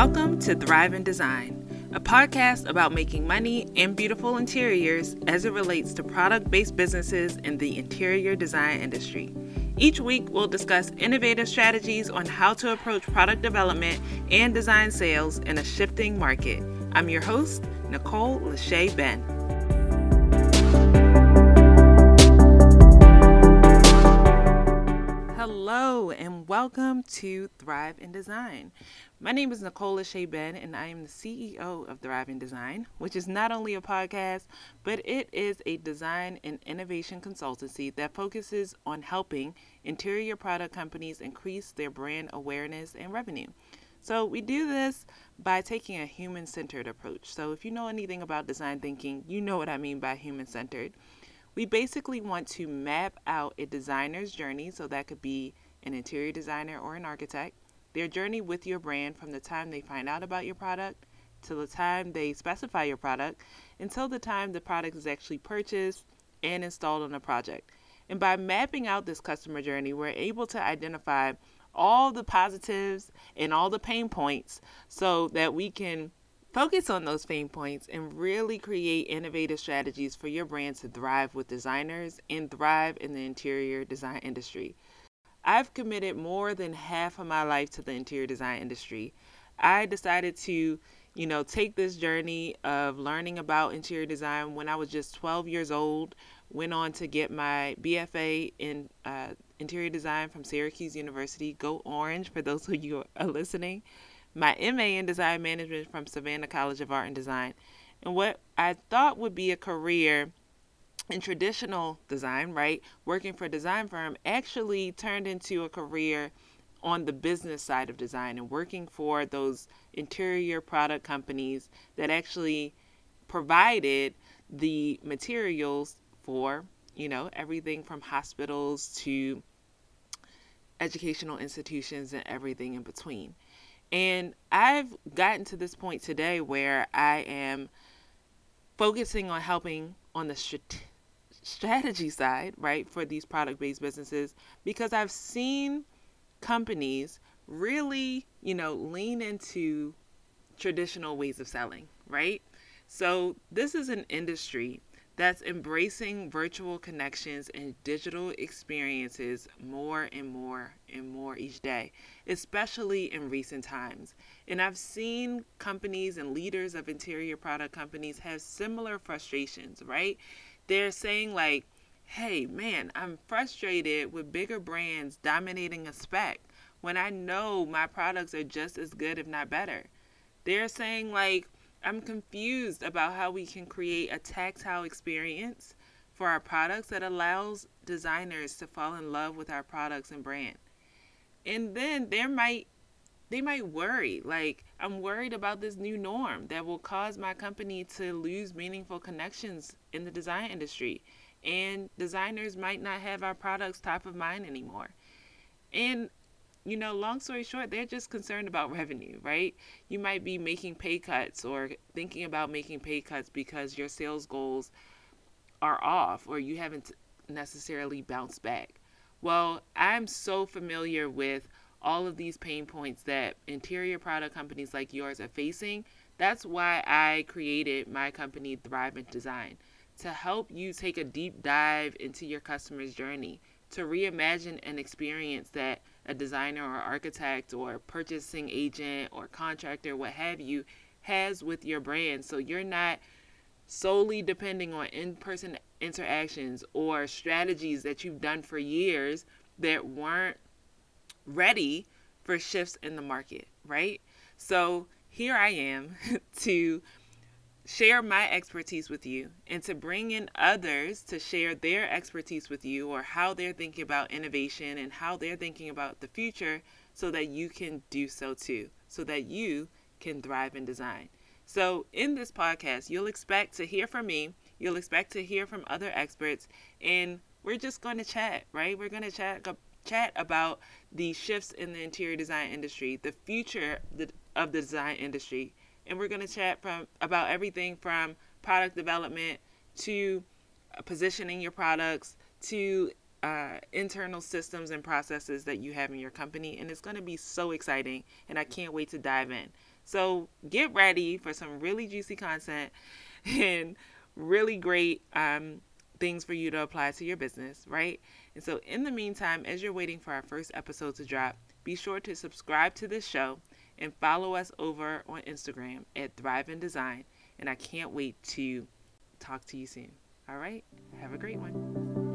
Welcome to Thrive in Design, a podcast about making money and beautiful interiors as it relates to product based businesses in the interior design industry. Each week, we'll discuss innovative strategies on how to approach product development and design sales in a shifting market. I'm your host, Nicole Lashae Ben. Hello, and welcome to Thrive in Design. My name is Nicole Lashae Ben, and I am the CEO of Thrive in Design, which is not only a podcast, but it is a design and innovation consultancy that focuses on helping interior product companies increase their brand awareness and revenue. So, we do this by taking a human centered approach. So, if you know anything about design thinking, you know what I mean by human centered. We basically want to map out a designer's journey, so that could be an interior designer or an architect their journey with your brand from the time they find out about your product to the time they specify your product until the time the product is actually purchased and installed on a project. And by mapping out this customer journey, we're able to identify all the positives and all the pain points so that we can focus on those pain points and really create innovative strategies for your brand to thrive with designers and thrive in the interior design industry. I've committed more than half of my life to the interior design industry. I decided to, you know, take this journey of learning about interior design when I was just 12 years old. Went on to get my BFA in uh, interior design from Syracuse University. Go Orange for those of you are listening. My MA in design management from Savannah College of Art and Design. And what I thought would be a career in traditional design, right, working for a design firm actually turned into a career on the business side of design and working for those interior product companies that actually provided the materials for, you know, everything from hospitals to educational institutions and everything in between. And I've gotten to this point today where I am focusing on helping on the strategic strategy side, right, for these product based businesses because I've seen companies really, you know, lean into traditional ways of selling, right? So, this is an industry that's embracing virtual connections and digital experiences more and more and more each day, especially in recent times. And I've seen companies and leaders of interior product companies have similar frustrations, right? They're saying like, hey, man, I'm frustrated with bigger brands dominating a spec when I know my products are just as good, if not better. They're saying like, I'm confused about how we can create a tactile experience for our products that allows designers to fall in love with our products and brand. And then there might they might worry like i'm worried about this new norm that will cause my company to lose meaningful connections in the design industry. And designers might not have our products top of mind anymore. And you know long story short they're just concerned about revenue right? You might be making pay cuts or thinking about making pay cuts because your sales goals are off or you haven't necessarily bounced back. Well i'm so familiar with all of these pain points that interior product companies like yours are facing. That's why I created my company, Thrive in Design, to help you take a deep dive into your customer's journey, to reimagine an experience that a designer or architect or purchasing agent or contractor, what have you, has with your brand. So you're not solely depending on in person interactions or strategies that you've done for years that weren't ready for shifts in the market, right? So here I am to share my expertise with you and to bring in others to share their expertise with you or how they're thinking about innovation and how they're thinking about the future so that you can do so too, so that you can thrive in design. So, in this podcast, you'll expect to hear from me, you'll expect to hear from other experts, and we're just going to chat, right? We're going to chat chat about the shifts in the interior design industry, the future of the design industry, and we're going to chat from about everything from product development to uh, positioning your products to uh, internal systems and processes that you have in your company, and it's going to be so exciting, and I can't wait to dive in. So get ready for some really juicy content and really great um, things for you to apply to your business, right? And so, in the meantime, as you're waiting for our first episode to drop, be sure to subscribe to this show and follow us over on Instagram at Thrive in Design. And I can't wait to talk to you soon. All right, have a great one.